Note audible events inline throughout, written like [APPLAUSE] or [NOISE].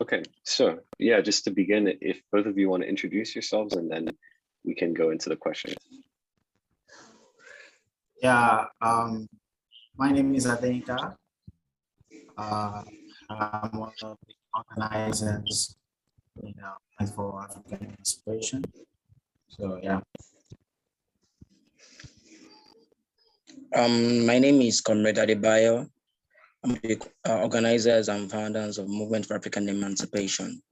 Okay, so yeah, just to begin, if both of you want to introduce yourselves and then we can go into the questions. Yeah, um, my name is Adeyinka. Uh, I'm one of the organizers in uh, for African Emancipation. So yeah, Um, my name is Comrade Adebayo. I'm the uh, organizers and founders of Movement for African Emancipation.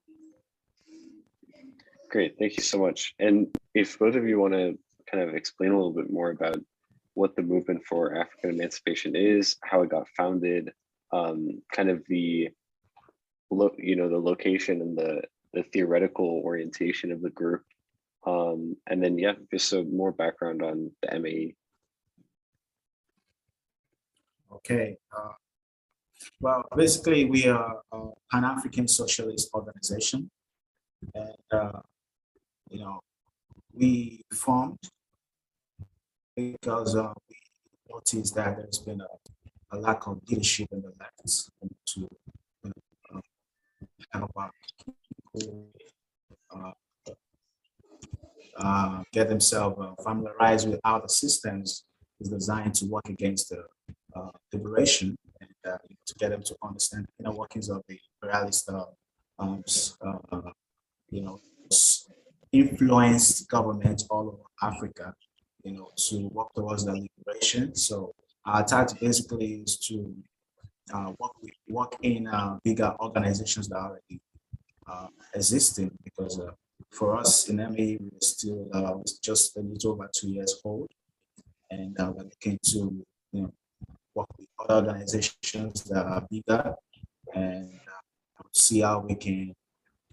Great, thank you so much. And if both of you want to kind of explain a little bit more about what the movement for African emancipation is, how it got founded, um, kind of the lo- you know the location and the the theoretical orientation of the group, um, and then yeah, just some more background on the. MAE. okay. Uh, well, basically, we are a Pan-African Socialist organization, and uh, you know, we formed because uh, we noticed that there's been a, a lack of leadership in the left to you know, help people uh, uh, get themselves uh, familiarized with how the systems is designed to work against the uh, liberation to get them to understand the inner workings of the imperialist, um, uh, you know, influenced governments all over Africa, you know, to work towards the liberation. So our task basically is to uh, work with, work in uh, bigger organizations that are already uh, existing because uh, for us in MA, we're still uh, just a little over two years old. And uh, we're looking to, you know, work with other organizations that are bigger and uh, see how we can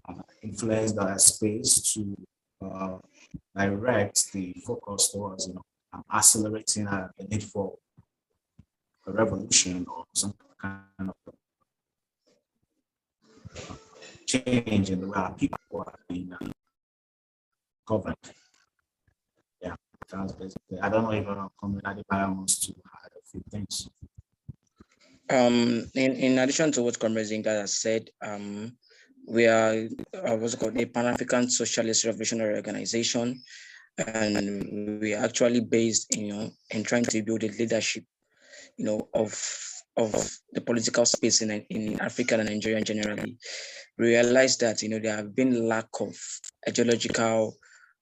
uh, influence that space to uh, direct the focus towards, you know, um, accelerating uh, the need for a revolution or some kind of change in the way our people are being uh, governed. Yeah, that's basically. I don't know if Comrade Adebayo wants to things. Um, in, in addition to what Comrade Zinga has said, um, we are uh, what's called a Pan African Socialist Revolutionary Organization, and we are actually based, you know, in trying to build a leadership, you know, of of the political space in in Africa and Nigeria generally. We realize that you know there have been lack of ideological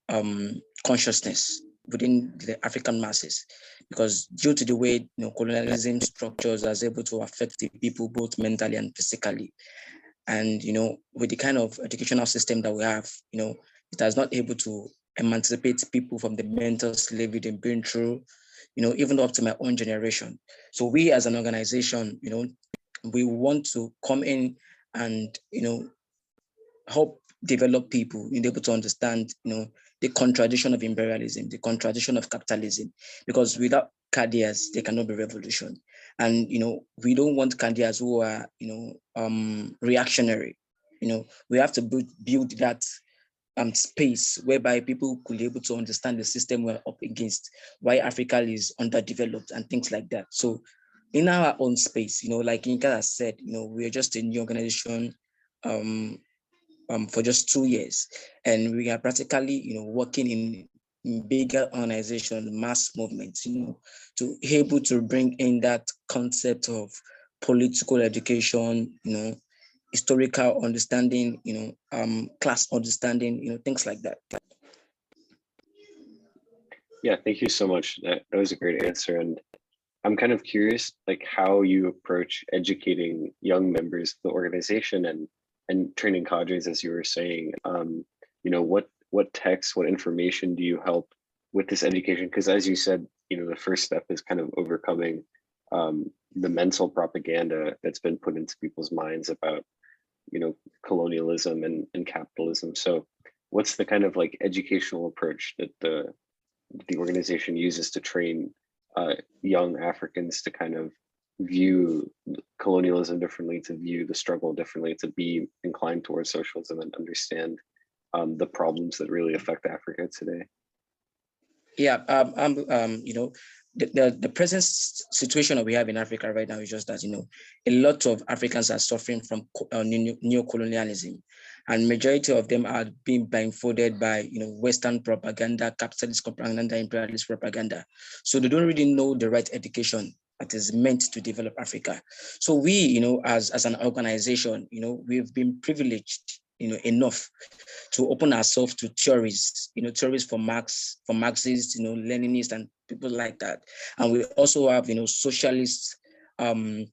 um, consciousness within the African masses because due to the way you know, colonialism structures is able to affect the people both mentally and physically. And you know, with the kind of educational system that we have, you know, it has not able to emancipate people from the mental slavery they've been through, you know, even up to my own generation. So we as an organization, you know, we want to come in and you know help develop people in able to understand, you know, the contradiction of imperialism, the contradiction of capitalism, because without cadres, there cannot be revolution. And you know, we don't want cadres who are, you know, um, reactionary. You know, we have to build, build that um, space whereby people could be able to understand the system we're up against, why Africa is underdeveloped and things like that. So in our own space, you know, like Yinka has said, you know, we're just a new organization um, um, for just two years. And we are practically, you know, working in, in bigger organization, mass movements, you know, to able to bring in that concept of political education, you know, historical understanding, you know, um, class understanding, you know, things like that. Yeah, thank you so much. That, that was a great answer. And I'm kind of curious, like how you approach educating young members of the organization and and training cadres, as you were saying. Um, you know, what what texts, what information do you help with this education? Because as you said, you know, the first step is kind of overcoming um, the mental propaganda that's been put into people's minds about, you know, colonialism and, and capitalism. So what's the kind of like educational approach that the the organization uses to train uh, young Africans to kind of view colonialism differently, to view the struggle differently, to be inclined towards socialism and understand um, the problems that really affect Africa today. Yeah, um, um, um, you know, the, the, the present situation that we have in Africa right now is just that, you know, a lot of Africans are suffering from uh, neo-colonialism and majority of them are being blindfolded by, you know, Western propaganda, capitalist propaganda, imperialist propaganda. So they don't really know the right education that is meant to develop Africa. So we, you know, as, as an organization, you know, we've been privileged you know, enough to open ourselves to theories, you know, theories for Marx, for Marxists, you know, Leninists and people like that. And we also have, you know, socialists, um,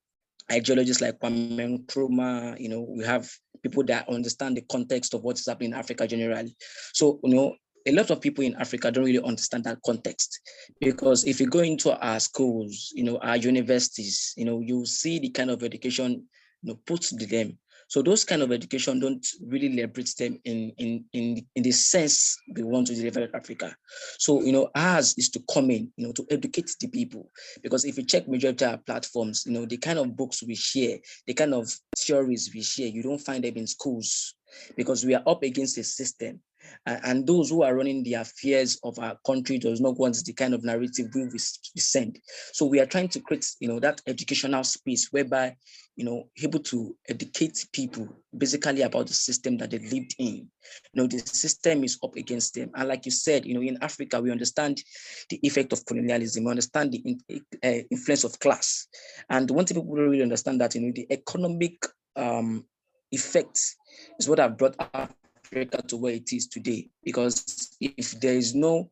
ideologists like Kwame Nkrumah, you know, we have people that understand the context of what is happening in Africa generally. So, you know, a lot of people in Africa don't really understand that context. Because if you go into our schools, you know, our universities, you know, you see the kind of education, you know, put to them so those kind of education don't really liberate them in, in, in, in the sense we want to develop Africa. So, you know, ours is to come in, you know, to educate the people. Because if you check majority of platforms, you know, the kind of books we share, the kind of theories we share, you don't find them in schools because we are up against a system and those who are running the affairs of our country does not want the kind of narrative we send. So we are trying to create, you know, that educational space whereby, you know, able to educate people basically about the system that they lived in. You know, the system is up against them. And like you said, you know, in Africa, we understand the effect of colonialism, we understand the in, uh, influence of class. And one thing people really understand that, you know, the economic um, effects is what have brought Africa to where it is today. Because if there is no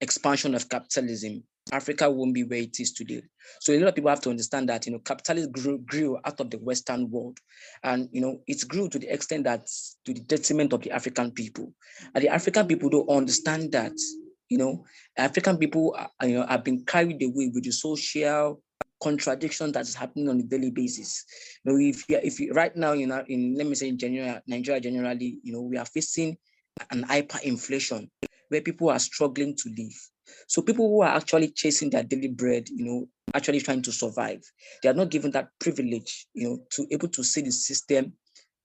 expansion of capitalism, Africa won't be where it is today. So a lot of people have to understand that, you know, capitalism grew, grew out of the Western world. And, you know, it grew to the extent that to the detriment of the African people. And the African people don't understand that, you know, African people, are, you know, have been carried away with the social contradiction that's happening on a daily basis. You know, if you, if you, right now, you know, in let me say in Nigeria, Nigeria generally, you know, we are facing an hyperinflation where people are struggling to live. So people who are actually chasing their daily bread, you know, actually trying to survive, they are not given that privilege, you know, to able to see the system,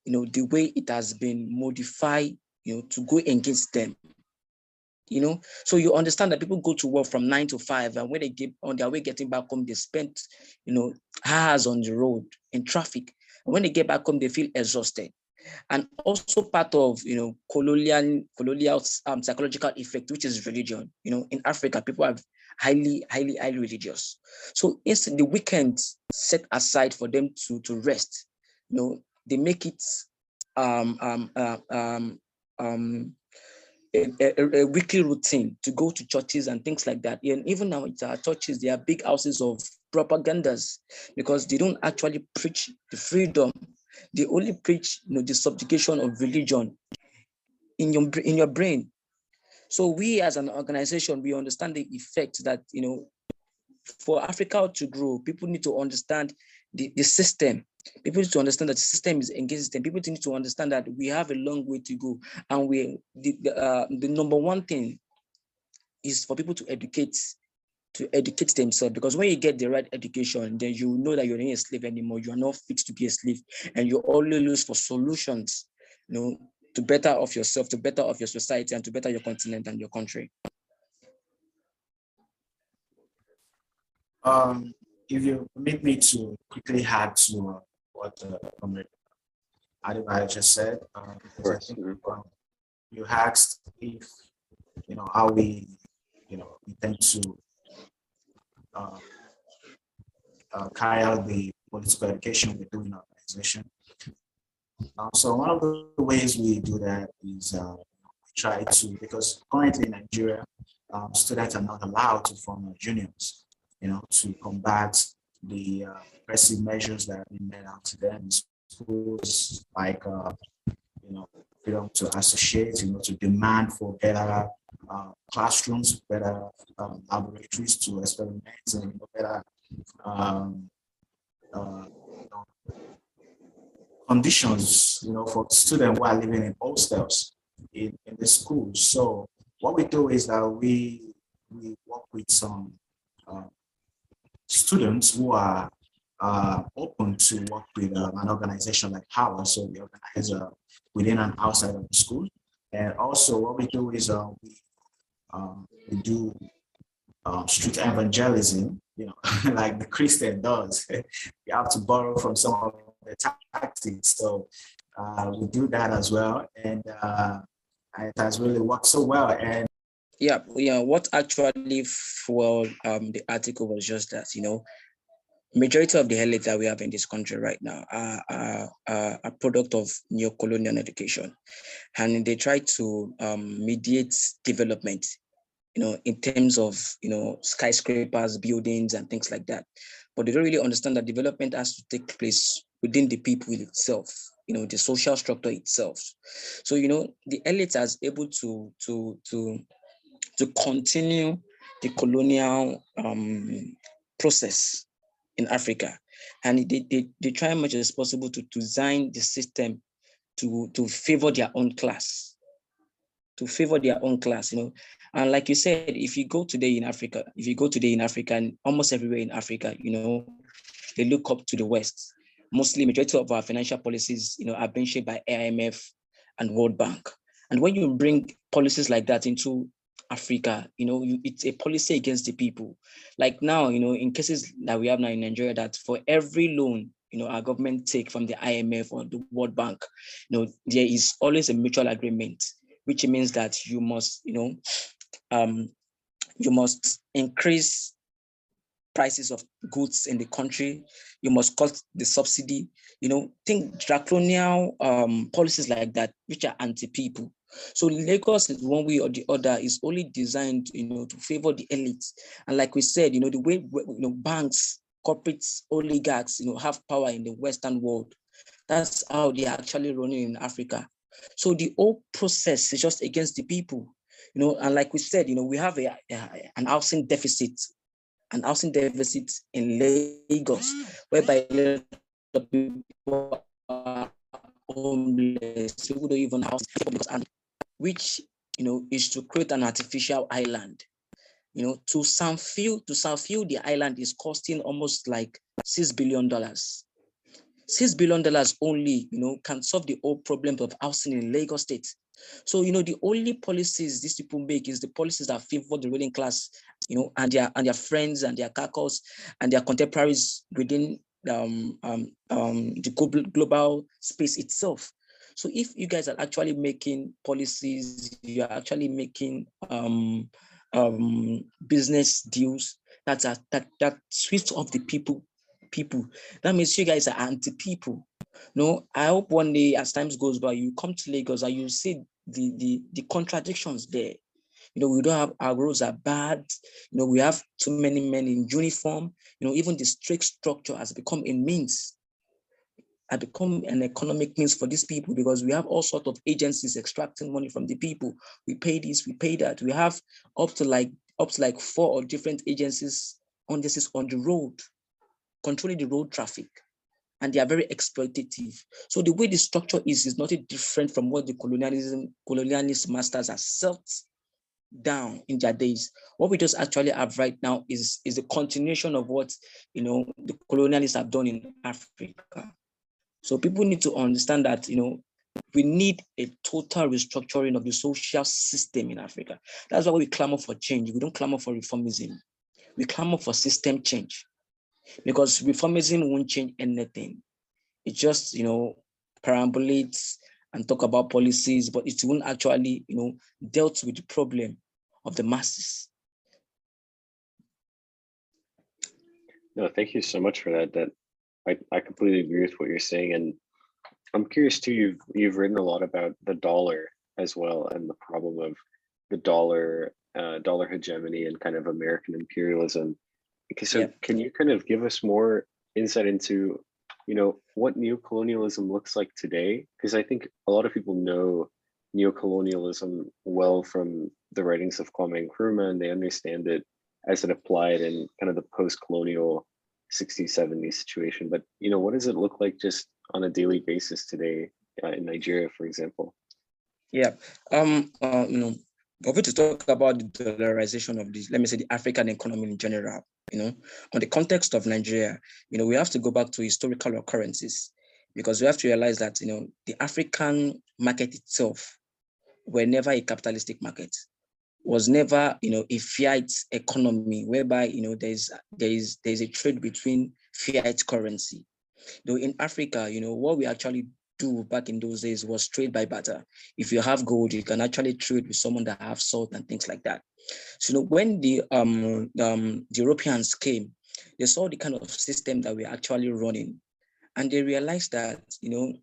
you know, the way it has been modified, you know, to go against them. You know so you understand that people go to work from nine to five and when they get on their way getting back home they spend you know hours on the road in traffic. And when they get back home they feel exhausted and also part of you know colonial colonial um, psychological effect which is religion you know in africa people are highly highly highly religious so instead the weekend set aside for them to to rest you know they make it um um uh, um um a, a, a, weekly routine to go to churches and things like that. And even now it's our churches, they are big houses of propagandas because they don't actually preach the freedom. They only preach you know, the subjugation of religion in your, in your brain. So we as an organization, we understand the effect that, you know, for Africa to grow, people need to understand the, the system People need to understand that the system is engaged system. People need to understand that we have a long way to go. And we the, the, uh, the number one thing is for people to educate to educate themselves because when you get the right education, then you know that you're not a slave anymore. You are not fit to be a slave, and you only lose for solutions, you know, to better of yourself, to better of your society, and to better your continent and your country. Um, if you permit me to quickly add to uh, what uh, Comrade just said. Um, I think um, you asked if, you know, how we, you know, intend to uh, uh, carry out the political education we do in our organization. Um, so one of the ways we do that is uh, we try to, because currently in Nigeria, um, students are not allowed to form unions, you know, to combat the uh, measures that have been made out to them in schools, like uh, you know, freedom to associate, you know, to demand for better uh, classrooms, better um, laboratories to experiment, and better um, uh, you know, conditions, you know, for students who are living in hostels in, in the schools. So what we do is that we we work with some uh, students who are uh, open to work with um, an organization like ours. So we organize uh, within and outside of the school. And also what we do is uh, we, um, we do um, street evangelism, you know, [LAUGHS] like the Christian does. [LAUGHS] we have to borrow from some of the tactics. So uh, we do that as well. And uh, it has really worked so well. And yeah, yeah, what actually fueled um, the article was just that, you know, majority of the elites that we have in this country right now are, are, are a product of neo-colonial education. And they try to um, mediate development, you know, in terms of, you know, skyscrapers, buildings and things like that. But they don't really understand that development has to take place within the people itself, you know, the social structure itself. So, you know, the elites are able to, to, to, to continue the colonial um, process in Africa. And they, they, they try as much as possible to, to design the system to, to favor their own class, to favor their own class, you know. And like you said, if you go today in Africa, if you go today in Africa and almost everywhere in Africa, you know, they look up to the West. Mostly majority of our financial policies, you know, are being shaped by IMF and World Bank. And when you bring policies like that into Africa, you know, you, it's a policy against the people. Like now, you know, in cases that we have now in Nigeria, that for every loan, you know, our government take from the IMF or the World Bank, you know, there is always a mutual agreement, which means that you must, you know, um, you must increase prices of goods in the country. You must cut the subsidy. You know, think draconian um, policies like that, which are anti-people. So Lagos is one way or the other is only designed, you know, to favor the elites. And like we said, you know, the way you know banks, corporates, oligarchs, you know, have power in the Western world. That's how they're actually running in Africa. So the whole process is just against the people, you know. And like we said, you know, we have a, a an housing deficit, an housing deficit in Lagos, whereby the people are homeless, people don't even house and which you know is to create an artificial island. You know, to Sanfil, to Sanfil, the island is costing almost like six billion dollars. Six billion dollars only, you know, can solve the whole problem of housing in Lagos State. So, you know, the only policies these people make is the policies that favor the ruling class, you know, and their and their friends and their caucus and their contemporaries within um, um, um, the global space itself. So if you guys are actually making policies, you are actually making um, um, business deals that are that that switch off the people people. That means you guys are anti-people. No, I hope one day as times goes by, you come to Lagos and you see the the the contradictions there. You know, we don't have our roads are bad. You know, we have too many men in uniform. You know, even the strict structure has become a means had become an economic means for these people because we have all sorts of agencies extracting money from the people. We pay this, we pay that. We have up to like up to like four or different agencies on this is on the road, controlling the road traffic. And they are very exploitative. So the way the structure is is not different from what the colonialism colonialist masters have set down in their days. What we just actually have right now is, is a continuation of what you know the colonialists have done in Africa. So people need to understand that, you know, we need a total restructuring of the social system in Africa. That's why we clamor for change. We don't clamor for reformism. We clamor for system change because reformism won't change anything. It just, you know, perambulates and talk about policies, but it won't actually, you know, dealt with the problem of the masses. No, thank you so much for that. That I, I completely agree with what you're saying. And I'm curious too, you've you've written a lot about the dollar as well and the problem of the dollar uh, dollar hegemony and kind of American imperialism. Okay, so yeah. can you kind of give us more insight into, you know, what neocolonialism looks like today? Because I think a lot of people know neocolonialism well from the writings of Kwame Nkrumah, and they understand it as it applied in kind of the post-colonial 60, 70 situation. But, you know, what does it look like just on a daily basis today uh, in Nigeria, for example? Yeah, um, uh, you know, we're to talk about the dollarization of this, let me say the African economy in general, you know, on the context of Nigeria, you know, we have to go back to historical occurrences because we have to realize that, you know, the African market itself were never a capitalistic market. Was never, you know, a fiat economy whereby, you know, there's there is there's a trade between fiat currency. Though in Africa, you know, what we actually do back in those days was trade by barter. If you have gold, you can actually trade with someone that have salt and things like that. So you know, when the um, um the Europeans came, they saw the kind of system that we're actually running, and they realized that you know,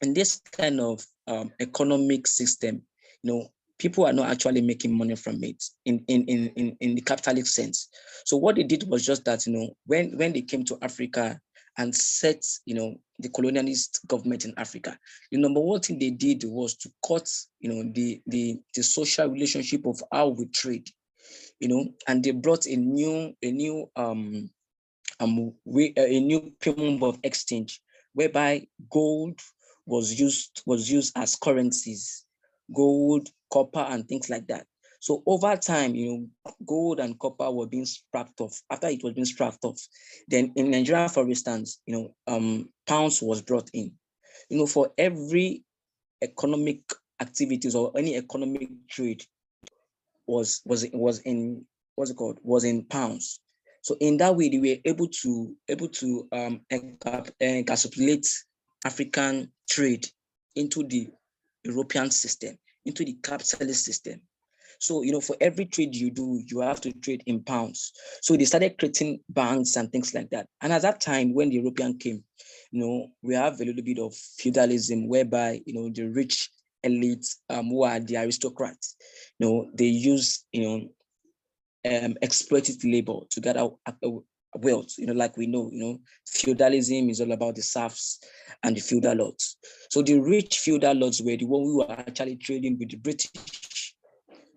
in this kind of um, economic system, you know, people are not actually making money from it in, in, in, in, in the capitalist sense. So what they did was just that, you know, when, when they came to Africa and set, you know, the colonialist government in Africa, the number one thing they did was to cut, you know, the, the, the social relationship of how we trade, you know, and they brought a new, a new, um, um, a new payment of exchange whereby gold was used was used as currencies gold, copper, and things like that. So over time, you know, gold and copper were being scrapped off. After it was being scrapped off, then in Nigeria, for instance, you know, um, pounds was brought in. You know, for every economic activities or any economic trade was was was in what's it called was in pounds. So in that way, they were able to able to um, encapsulate African trade into the European system, into the capitalist system. So, you know, for every trade you do, you have to trade in pounds. So they started creating banks and things like that. And at that time, when the European came, you know, we have a little bit of feudalism whereby, you know, the rich elite um, who are the aristocrats, you know, they use, you know, um, exploited labor to get out wealth, you know, like we know, you know, feudalism is all about the serfs and the feudal lords. So the rich feudal lords were the one who were actually trading with the British.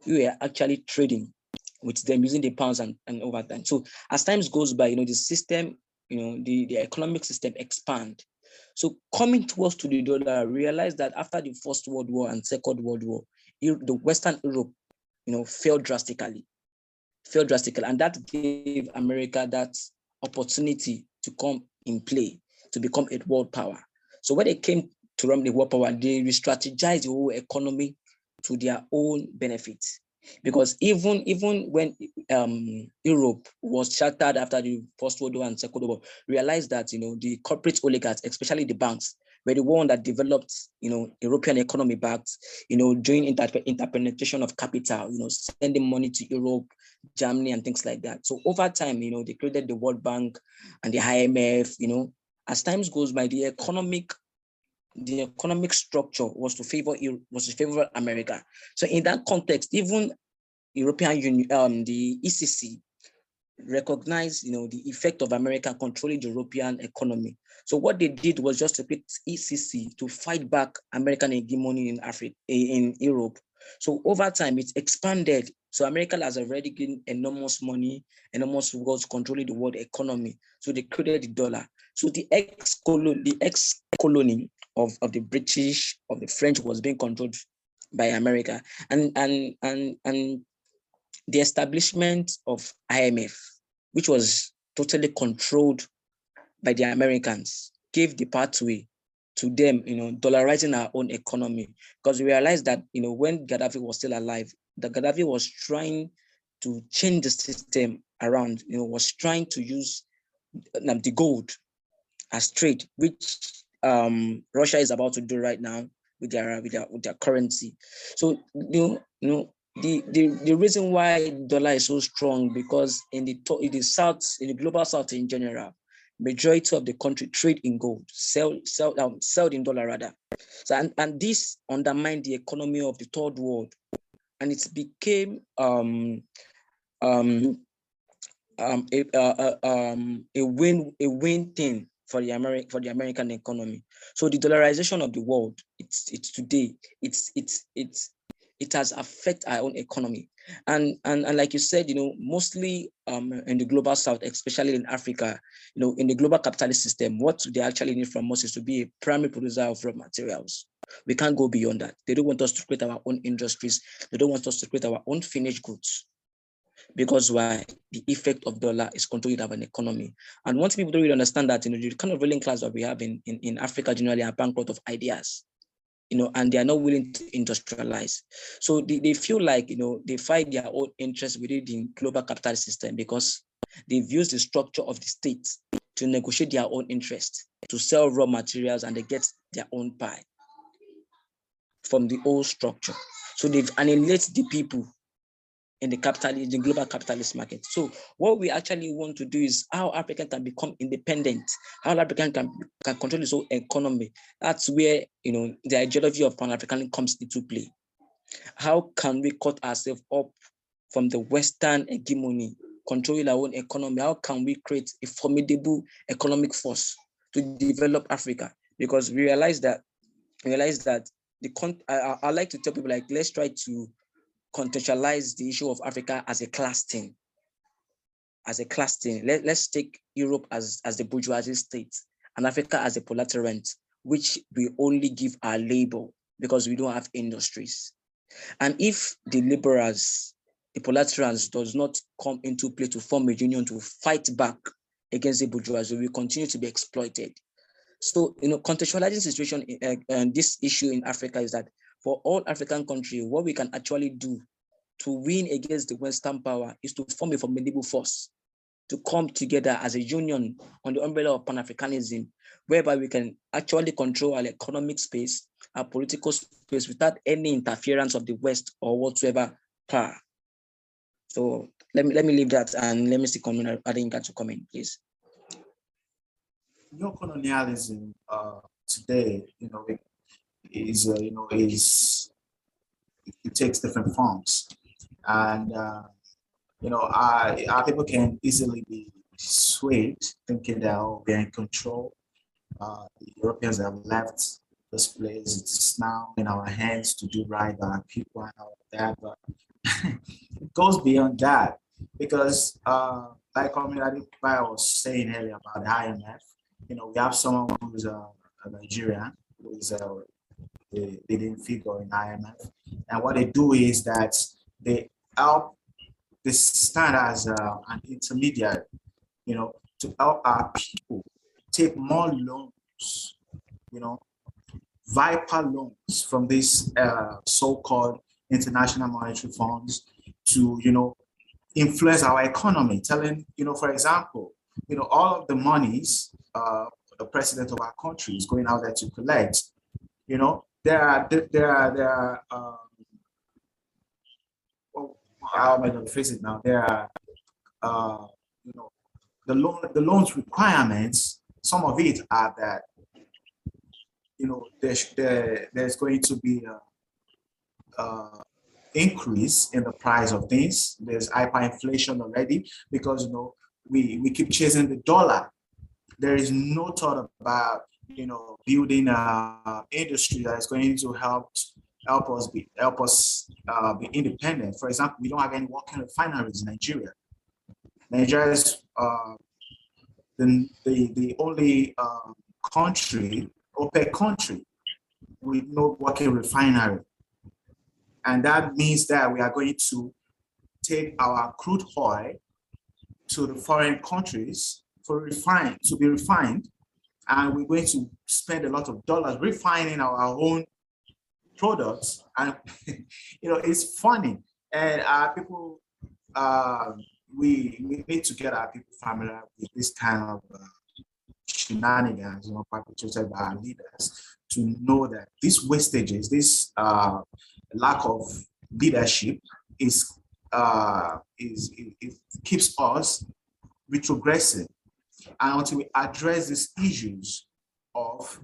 We were actually trading with them using the pounds and, and over time. So as times goes by, you know, the system, you know, the, the economic system expand. So coming towards to the dollar, realized that after the First World War and Second World War, the Western Europe, you know, fell drastically fell drastically. And that gave America that opportunity to come in play, to become a world power. So when they came to run the world power, they re-strategized the whole economy to their own benefit. Because even, even when um, Europe was shattered after the First World War and Second World War, realized that you know the corporate oligarchs, especially the banks, were the one that developed, you know, European economy back, you know, doing inter interpenetration of capital, you know, sending money to Europe, Germany and things like that. So over time, you know, they created the World Bank and the IMF, you know, as times goes by, the economic the economic structure was to favor was to favor America. So in that context, even European Union, um, the ECC recognized, you know, the effect of America controlling the European economy. So what they did was just to put ECC to fight back American hegemony in Africa, in Europe. So over time, it's expanded so America has already gained enormous money, enormous wealth controlling the world economy. So they created the dollar. So the ex-colony, the ex-colony of, of the British, of the French was being controlled by America. And, and, and, and the establishment of IMF, which was totally controlled by the Americans, gave the pathway to them, you know, dollarizing our own economy. Because we realized that, you know, when Gaddafi was still alive, the Gaddafi was trying to change the system around, you know, was trying to use um, the gold as trade, which um, Russia is about to do right now with their with their, with their currency. So you know, you know the, the the reason why dollar is so strong because in the in the south in the global south in general, majority of the country trade in gold, sell sell um, sell in dollar rather. So and, and this undermined the economy of the third world and it became um, um, um, a, uh, um, a win a win thing for the American for the American economy. So the dollarization of the world, it's it's today, it's it's it's it has affected our own economy. And, and and like you said, you know, mostly um, in the global south, especially in Africa, you know, in the global capitalist system, what they actually need from us is to be a primary producer of raw materials. We can't go beyond that. They don't want us to create our own industries. They don't want us to create our own finished goods. Because why? The effect of dollar is controlling our economy. And once people don't really understand that, you know, the kind of ruling class that we have in, in, in Africa generally are bankrupt of ideas. You know, and they are not willing to industrialize. So they, they feel like, you know, they find their own interest within the global capital system because they've used the structure of the state to negotiate their own interest, to sell raw materials and they get their own pie from the old structure. So they've annihilated the people in the capital, capitalist, the global capitalist market. So what we actually want to do is how Africa can become independent, how Africa can, can control its own economy. That's where you know the ideology of Pan-Africanism comes into play. How can we cut ourselves up from the Western hegemony, controlling our own economy? How can we create a formidable economic force to develop Africa? Because we realize that realize that the con I, I like to tell people like let's try to contextualize the issue of Africa as a class thing. As a class thing. Let, let's take Europe as, as the bourgeoisie state and Africa as a proletariat, which we only give our label because we don't have industries. And if the liberals, the proletarians does not come into play to form a union to fight back against the bourgeoisie, we continue to be exploited. So, you know, contextualizing situation uh, and this issue in Africa is that for all African countries, what we can actually do to win against the Western power is to form a formidable force, to come together as a union on the umbrella of Pan-Africanism, whereby we can actually control our economic space, our political space without any interference of the West or whatsoever power. So let me let me leave that and let me see adding that to comment, please. Neo-colonialism uh, today, you know, is uh, you know is it takes different forms. And uh, you know I, our people can easily be swayed thinking that oh, they're in control. Uh, the Europeans have left this place. It's now in our hands to do right by our people and all that but [LAUGHS] it goes beyond that. Because uh, like I was saying earlier about the IMF you know we have someone who's a, a Nigerian who is a they, they didn't figure in IMF. And what they do is that they help, they stand as uh, an intermediary, you know, to help our people take more loans, you know, Viper loans from these uh, so-called international monetary funds to, you know, influence our economy, telling, you know, for example, you know, all of the monies uh, the president of our country is going out there to collect, you know, there are there are there are um, well, how am I going to phrase it now? There are uh, you know the loan the loans requirements. Some of it are that you know there's there, there's going to be a increase in the price of things. There's hyperinflation already because you know we we keep chasing the dollar. There is no thought about you know, building a industry that is going to help help us be help us uh, be independent. For example, we don't have any working refineries in Nigeria. Nigeria is uh, the, the, the only uh, country, OPEC country, with no working refinery. And that means that we are going to take our crude oil to the foreign countries for refine to be refined and we're going to spend a lot of dollars refining our, our own products. And [LAUGHS] you know, it's funny. And uh, people, uh, we we need to get our people familiar with this kind of uh, shenanigans, you know, perpetrated by our leaders, to know that these wastages, this uh, lack of leadership, is uh, is it, it keeps us retrogressing and until we address these issues of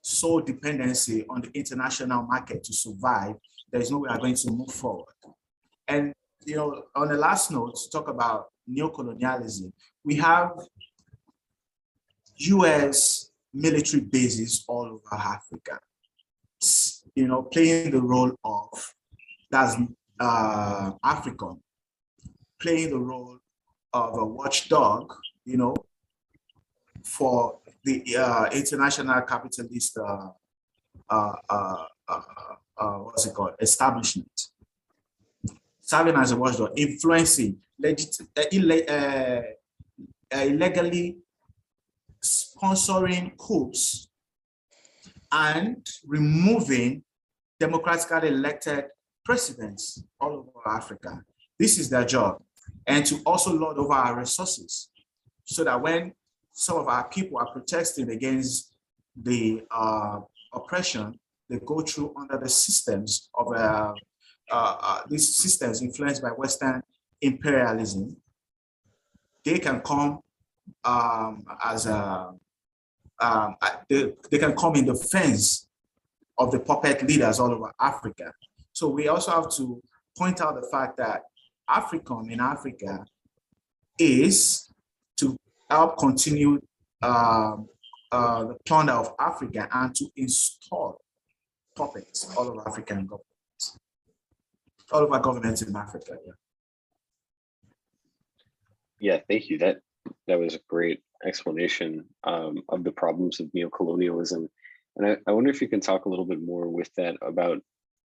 sole dependency on the international market to survive, there is no way we're going to move forward. And you know, on the last note, to talk about neo-colonialism, we have US military bases all over Africa, you know, playing the role of, that's uh, African, playing the role of a watchdog you know, for the uh, international capitalist, uh, uh, uh, uh, uh what's it called, establishment. Serving as a watchdog, influencing, legit, illegally sponsoring coups and removing democratically elected presidents all over Africa. This is their job. And to also lord over our resources so that when some of our people are protesting against the uh, oppression, they go through under the systems of uh, uh, uh, these systems influenced by Western imperialism. They can come um, as a, um, they, they can come in defense of the puppet leaders all over Africa. So we also have to point out the fact that AFRICOM in Africa is help continue um, uh, the plunder of Africa and to install puppets all over African governments, all over governments in Africa. Yeah. Yeah, thank you. That that was a great explanation um, of the problems of neocolonialism. And I, I wonder if you can talk a little bit more with that about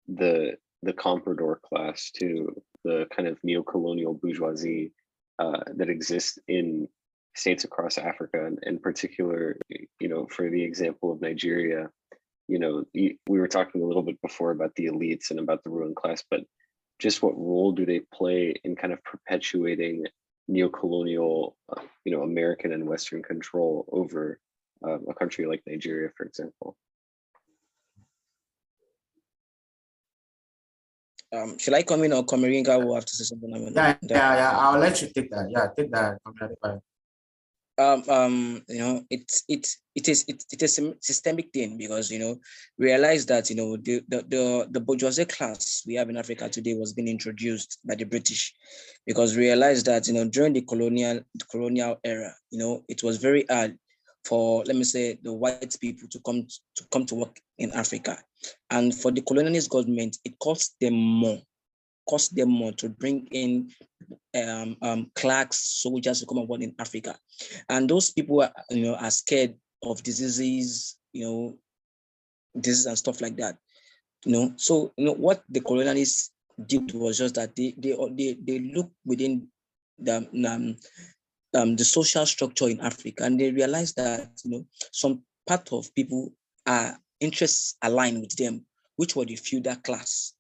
the the comprador class to the kind of neo-colonial bourgeoisie uh, that exists in states across Africa, and in particular, you know, for the example of Nigeria, you know, we were talking a little bit before about the elites and about the ruling class, but just what role do they play in kind of perpetuating neo-colonial, uh, you know, American and Western control over uh, a country like Nigeria, for example? Um, should I come in or Komeringa will have to say something? Yeah, yeah, yeah. I'll let you take that. Yeah, take that. Um, um, you know, it's it's it is it, it is a systemic thing because you know realize that you know the, the the the bourgeoisie class we have in Africa today was being introduced by the British because realize that you know during the colonial the colonial era you know it was very hard for let me say the white people to come to come to work in Africa. And for the colonialist government, it cost them more, cost them more to bring in um, um, clerks, soldiers to come and work in Africa. And those people are, you know, are scared of diseases, you know, diseases and stuff like that. You know, so you know what the colonialists did was just that they they they, they look within the um, um, the social structure in Africa, and they realize that you know some part of people are interests aligned with them, which were the feudal class,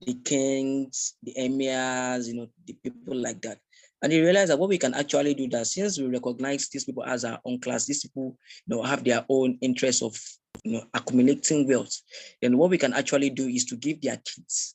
the kings, the emirs, you know, the people like that. And they realize that what we can actually do that since we recognize these people as our own class, these people you know have their own interests of you know accumulating wealth. Then what we can actually do is to give their kids,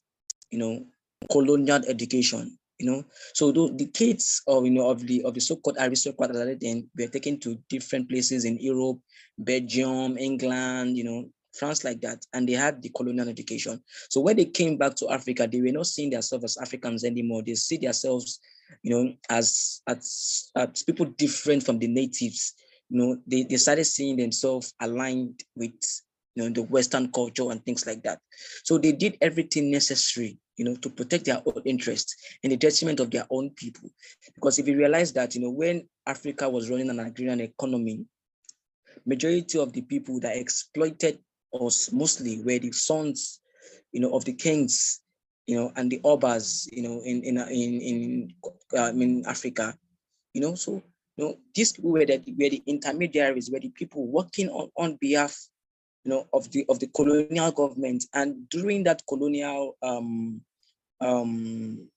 you know, colonial education you know so the kids of you know of the of the so-called aristocrats then were taken to different places in europe belgium england you know france like that and they had the colonial education. So when they came back to africa they were not seeing themselves as africans anymore. They see themselves you know as as, as people different from the natives. You know they, they started seeing themselves aligned with you know the western culture and things like that. So they did everything necessary you know, to protect their own interests in the detriment of their own people. Because if you realize that, you know, when Africa was running an agrarian economy, majority of the people that exploited us mostly were the sons, you know, of the kings, you know, and the obas, you know, in in in in, uh, in Africa, you know. So, you know, these people were the were the intermediaries, were the people working on on behalf you know, of the of the colonial government. And during that colonial um, um,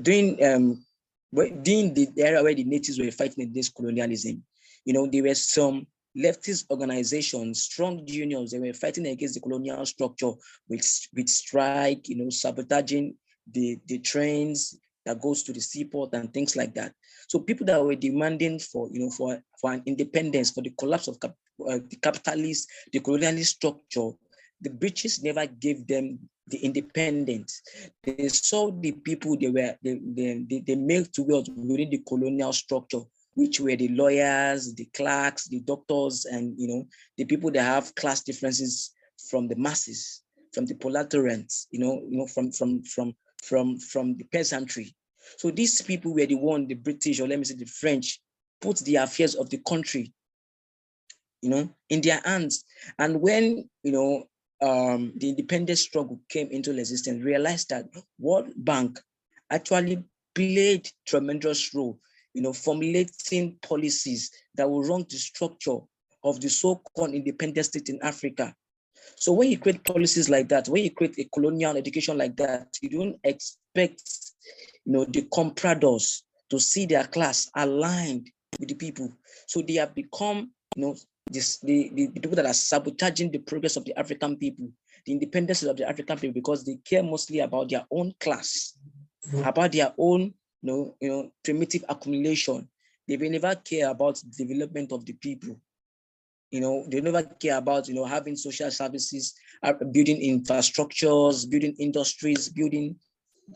during um, during the era where the natives were fighting against colonialism, you know, there were some leftist organizations, strong unions, they were fighting against the colonial structure with, with strike, you know, sabotaging the, the trains that goes to the seaport and things like that. So people that were demanding for, you know, for, for an independence, for the collapse of uh, the capitalist, the colonialist structure, the British never gave them the independence. They saw the people they were they, they, they, they made to wealth within the colonial structure, which were the lawyers, the clerks, the doctors, and you know, the people that have class differences from the masses, from the proletarians, you know, you know, from from from from from the peasantry. So these people were the one the British, or let me say the French, put the affairs of the country you know, in their hands. And when, you know, um, the independence struggle came into existence, realized that World Bank actually played tremendous role, you know, formulating policies that will run the structure of the so-called independent state in Africa. So when you create policies like that, when you create a colonial education like that, you don't expect you know, the compradors to see their class aligned with the people. So they have become, you know, this, the, the, the people that are sabotaging the progress of the African people, the independence of the African people, because they care mostly about their own class, about their own, you know, you know, primitive accumulation. They will never care about development of the people. You know, they never care about, you know, having social services, uh, building infrastructures, building industries, building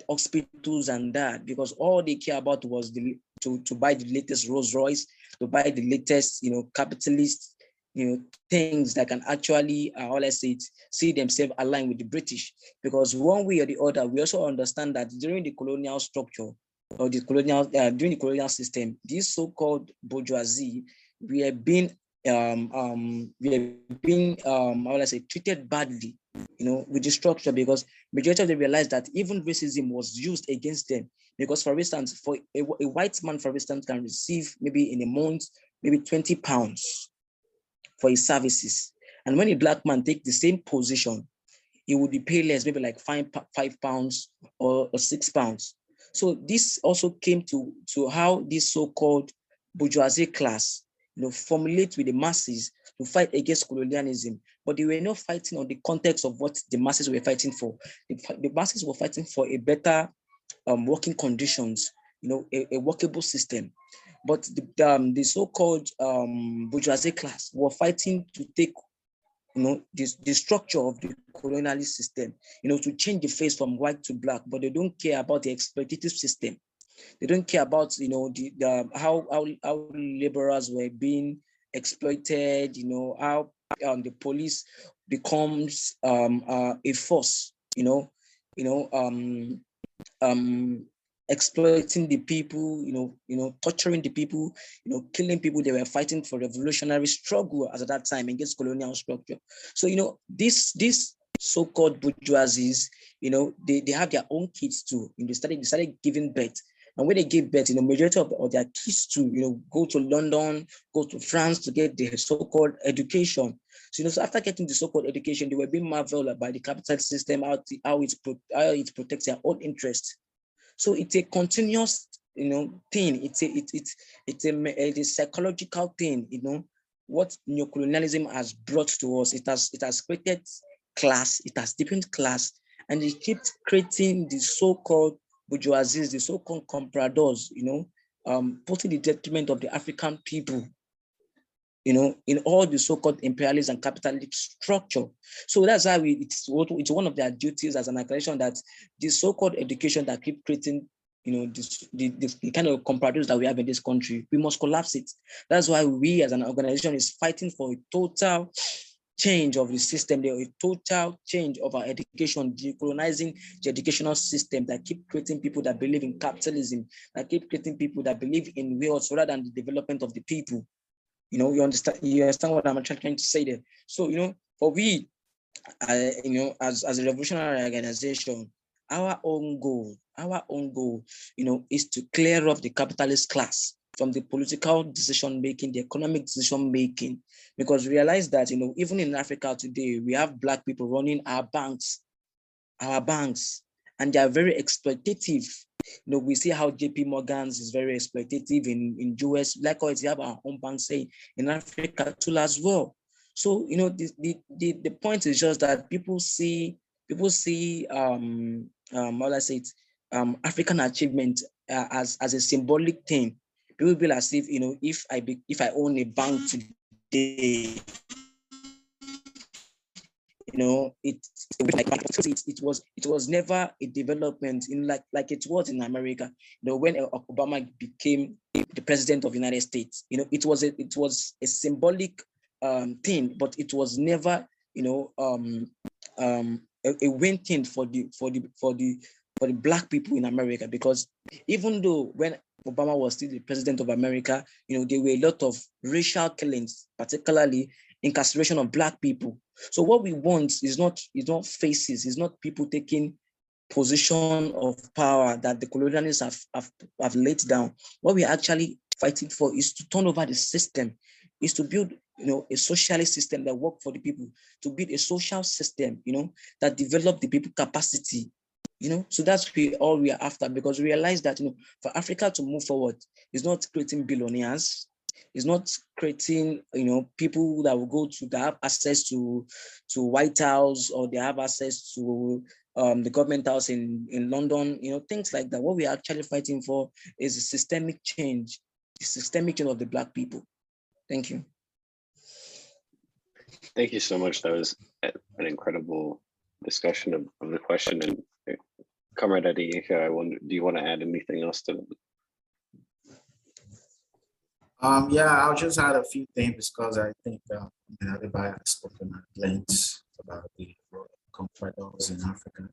hospitals and that, because all they care about was the to, to buy the latest Rolls Royce, to buy the latest, you know, capitalist, you know, things that can actually, uh, all I say, it, see themselves aligned with the British. Because one way or the other, we also understand that during the colonial structure or the colonial, uh, during the colonial system, this so-called bourgeoisie, we have been, um, um, have been, um, how will I say, treated badly, you know, with the structure because majority of them realized that even racism was used against them because, for instance, for a, a white man, for instance, can receive maybe in a month, maybe 20 pounds for his services. And when a black man take the same position, he would be paid less, maybe like five, five pounds or, or six pounds. So this also came to, to how this so-called bourgeoisie class, you know, formulate with the masses to fight against colonialism, but they were not fighting on the context of what the masses were fighting for. The, the masses were fighting for a better um, working conditions, you know, a, a workable system. But the, um, the so-called um, bourgeoisie class were fighting to take, you know, this the structure of the colonialist system, you know, to change the face from white to black, but they don't care about the exploitative system. They don't care about, you know, the, the how, how, how laborers were being exploited, you know, how um, the police becomes um, uh, a force, you know, you know, um, um, exploiting the people, you know, you know, torturing the people, you know, killing people. They were fighting for revolutionary struggle at that time against colonial structure. So, you know, this this so-called bourgeoisies, you know, they, they have their own kids too. And they started, they started giving birth. And when they give birth, you know, majority of, of their kids to, you know, go to London, go to France to get the so-called education. So, you know, so after getting the so-called education, they were being marveled by the capital system, how, how, it, how it protects their own interest. So it's a continuous, you know, thing. It's a, it, it, it's a, it's a psychological thing, you know, what neocolonialism has brought to us. It has, it has created class, it has deepened class, and it keeps creating the so-called bourgeoisies, the so-called compradors, you know, um, putting the detriment of the African people, you know, in all the so-called imperialist and capitalist structure. So that's why we, it's, it's one of their duties as an organization that this so-called education that keep creating, you know, this, the, the, the kind of compradors that we have in this country, we must collapse it. That's why we as an organization is fighting for a total change of the system, there a total change of our education, decolonizing the educational system that keep creating people that believe in capitalism, that keep creating people that believe in wealth rather than the development of the people. You know, you understand, you understand what I'm trying to say there. So, you know, for we, uh, you know, as, as a revolutionary organization, our own goal, our own goal, you know, is to clear off the capitalist class from the political decision making, the economic decision making, because realize that you know even in Africa today we have black people running our banks, our banks, and they are very exploitative. You know, we see how JP Morgan's is very exploitative in, in US. Likewise, we have our own bank say in Africa too as well. So, you know, the, the, the, the point is just that people see, people see, um, um, how I say it, um, African achievement uh, as, as a symbolic thing will be as if you know if I be, if I own a bank today, you know it like it, it was it was never a development in like like it was in America. You know when Obama became the president of the United States, you know it was a it was a symbolic um, thing, but it was never you know um, um, a, a win thing for the for the for the for the black people in America because even though when Obama was still the president of America, you know, there were a lot of racial killings, particularly incarceration of black people. So what we want is not is not faces, is not people taking position of power that the colonialists have, have, have laid down. What we're actually fighting for is to turn over the system, is to build you know, a socialist system that work for the people, to build a social system, you know, that develop the people capacity, you know. So that's we all we are after because we realize that you know, for Africa to move forward, is not creating billionaires, it's not creating, you know, people that will go to that have access to to White House or they have access to um, the government house in, in London, you know, things like that. What we're actually fighting for is a systemic change, the systemic change of the Black people. Thank you. Thank you so much. That was an incredible discussion of, of the question. And uh, Comrade Adeyinka, I wonder, do you want to add anything else to um, yeah, I'll just add a few things because I think uh, everybody has spoken at length about the role in Africa.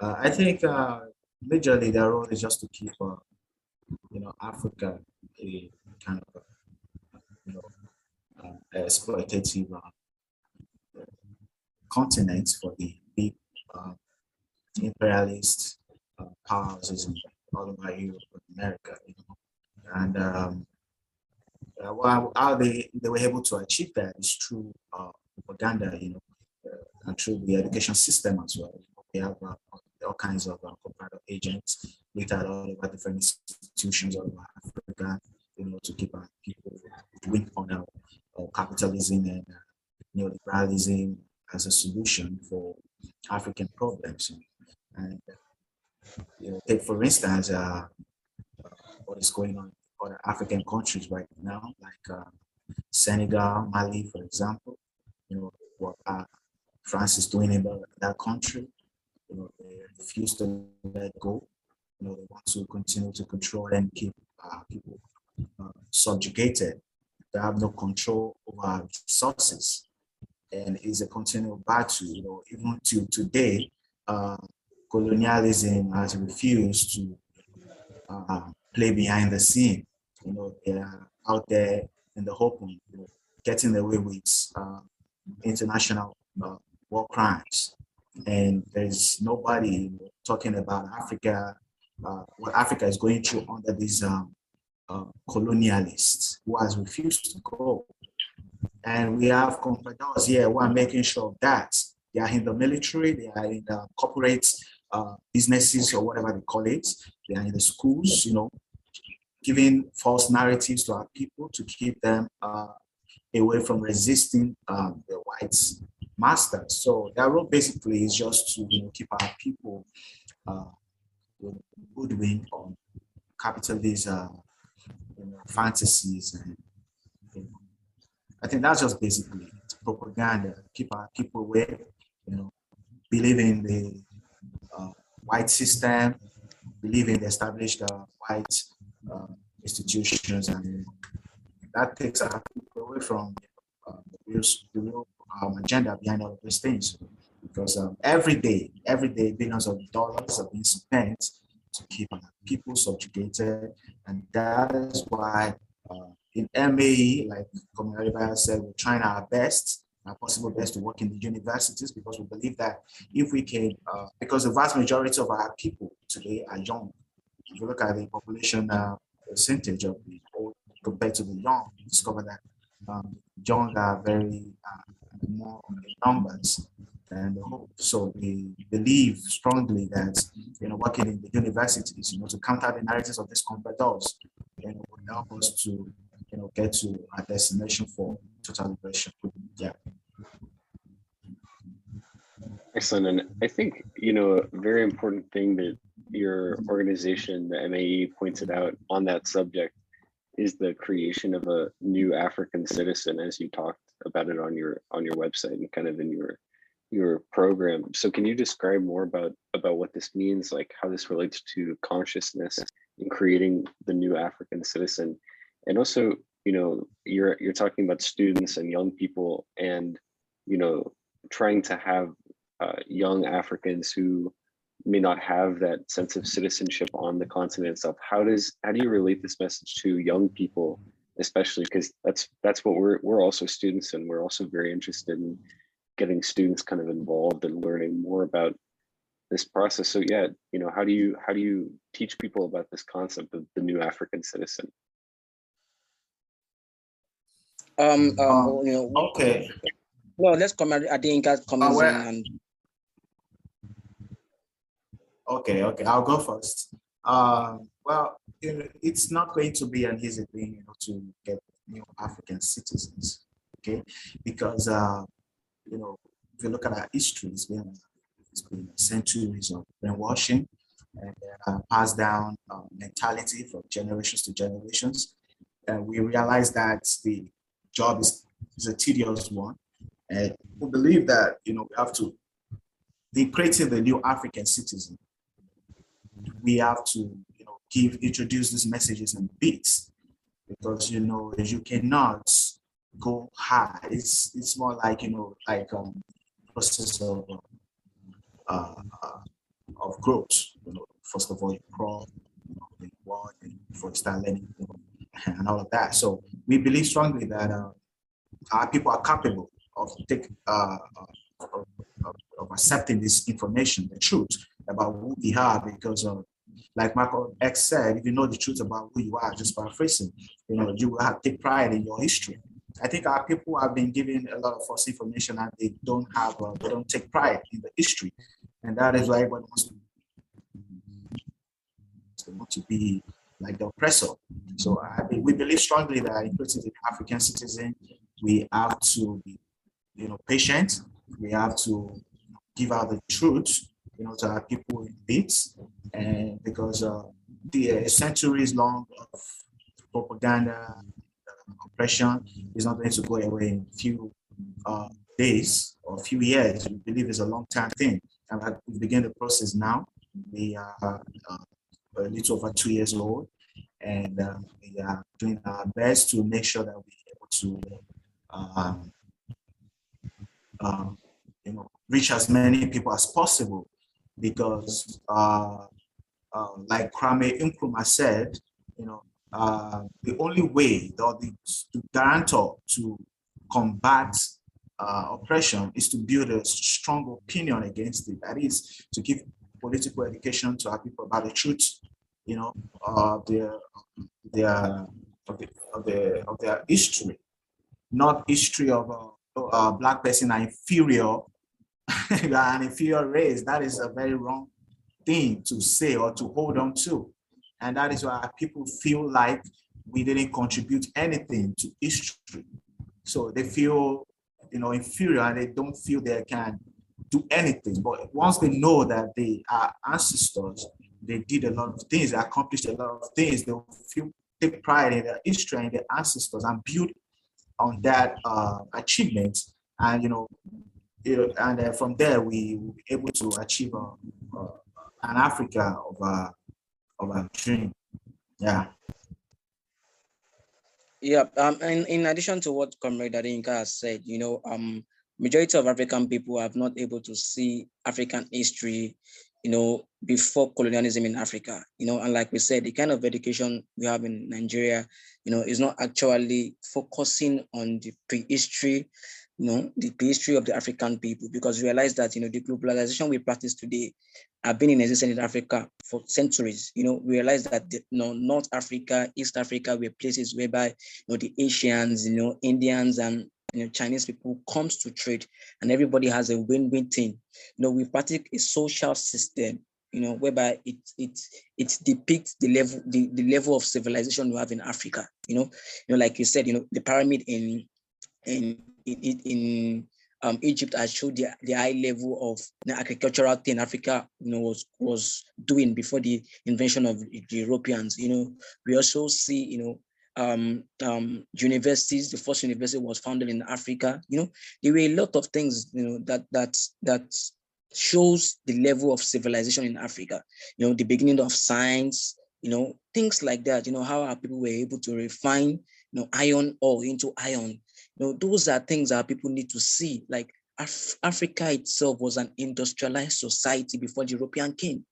Uh, I think uh, majorly their role is just to keep, uh, you know, Africa a kind of, you know, uh, exploitative uh, continent for the big uh, imperialist uh, powers in all over Europe and America, you know, and um, uh, well, how they, they were able to achieve that is through uh, propaganda, you know, uh, and through the education system as well. We have uh, all kinds of uh, propaganda agents with all over different institutions over Africa, you know, to keep our people win on uh, capitalism and neoliberalism as a solution for African problems. And, you know, take for instance, what is going on other African countries right now, like uh, Senegal, Mali, for example. You know what uh, France is doing in that country. You know they refuse to let go. You know they want to continue to control and keep uh, people uh, subjugated. They have no control over resources, and it's a continual battle. You know even to today, uh, colonialism has refused to uh, play behind the scene. You know, they are out there in the open, you know, getting away with uh, international war crimes. And there's nobody you know, talking about Africa, uh, what Africa is going through under these um, uh, colonialists who has refused to go. And we have confederates here who are making sure that they are in the military, they are in the corporate uh, businesses or whatever they call it, they are in the schools, you know, giving false narratives to our people to keep them uh, away from resisting um, the white masters. So their role basically is just to you know, keep our people uh, goodwill on capitalist uh, you know, fantasies. And, you know, I think that's just basically it. propaganda, keep our people away, you know, believe in the uh, white system, believe in the established uh, white institutions, and that takes away from uh, the real, um, agenda behind all of these things. Because um, every day, every day, billions of dollars are being spent to keep people subjugated, and that is why uh, in MAE, like Community said, we're trying our best our possible best to work in the universities because we believe that if we can, uh, because the vast majority of our people today are young, if you look at the population uh, percentage of the old compared to the young, you discover that um, young are very uh, more numbers than the. So we believe strongly that you know working in the universities, you know, to counter the narratives of these compradors, you know, will help us to you know get to a destination for total liberation. Yeah. Excellent. And I think, you know, a very important thing that your organization, the MAE, pointed out on that subject is the creation of a new African citizen, as you talked about it on your on your website and kind of in your your program. So can you describe more about about what this means, like how this relates to consciousness in creating the new African citizen? And also, you know, you're you're talking about students and young people and you know trying to have uh, young Africans who may not have that sense of citizenship on the continent itself. How does how do you relate this message to young people, especially because that's that's what we're we're also students and we're also very interested in getting students kind of involved and learning more about this process. So yeah, you know, how do you how do you teach people about this concept of the new African citizen? Um, um, you know, Okay, no, let's come at Adeyinka comes well- in and okay, okay, I'll go first. Um, well, you know, it's not going to be an easy thing, you know, to get new African citizens, okay? Because, uh, you know, if you look at our history, it's been, it's been centuries of brainwashing and uh, passed down uh, mentality from generations to generations. And we realize that the job is, is a tedious one. And we believe that, you know, we have to be creating the new African citizen. We have to, you know, give, introduce these messages and beats because, you know, you cannot go high. It's, it's more like, you know, like um, process of, uh, of growth. You know, first of all, you crawl, you know, you walk, and before you start learning, you know, [LAUGHS] and all of that. So we believe strongly that uh, our people are capable of take uh, of, of, of accepting this information, the truth about who we are, because uh, like Michael X said, if you know the truth about who you are, just paraphrasing, you know, you will have take pride in your history. I think our people have been given a lot of false information and they don't have, uh, they don't take pride in the history, and that is why everyone wants to, want to be like the oppressor. So I, we believe strongly that including the African citizen, we have to be, you know, patient. We have to give out the truth, you know, to our people in bits, and because uh, the uh, centuries long of propaganda, uh, oppression is not going to go away in a few uh, days or a few years. We believe it's a long time thing, and we begin the process now. We are uh, a little over two years old, and uh, we are doing our best to make sure that we're able to, um, um, you know, reach as many people as possible, because, uh, uh, like Kwame Nkrumah said, you know, uh, the only way, or the, the guarantor to combat uh, oppression is to build a strong opinion against it. That is to give political education to our people about the truth you know, uh, their their of the, of of their history, not history of a, a black person are inferior, an inferior race. That is a very wrong thing to say or to hold on to, and that is why people feel like we didn't contribute anything to history. So they feel, you know, inferior and they don't feel they can do anything. But once they know that they are ancestors they did a lot of things, they accomplished a lot of things. They feel take pride in their history and their ancestors and build on that uh, achievement. And you know, and uh, from there we will be able to achieve uh, uh, an Africa of a of a dream. Yeah. Yeah, um, and in addition to what Comrade Adeyinka has said, you know, um, majority of African people have not able to see African history, you know, before colonialism in Africa, you know, and like we said, the kind of education we have in Nigeria, you know, is not actually focusing on the prehistory, you know, the prehistory of the African people, because we realize that, you know, the globalization we practice today have been in existence in Africa for centuries. You know, we realize that, the, you know, North Africa, East Africa were places whereby, you know, the Asians, you know, Indians and you know, Chinese people comes to trade and everybody has a win-win thing. You know, we practice a social system, you know, whereby it it it depicts the level the, the level of civilization we have in Africa. You know, you know, like you said, you know, the pyramid in in in, in um, Egypt has showed the, the high level of agricultural thing Africa, you know, was was doing before the invention of the Europeans. You know, we also see, you know, um, um, universities. The first university was founded in Africa. You know, there were a lot of things. You know that that that shows the level of civilization in Africa. You know, the beginning of science. You know, things like that. You know, how our people were able to refine you know iron ore into iron. Know, those are things that people need to see. Like Af- Africa itself was an industrialized society before the European came.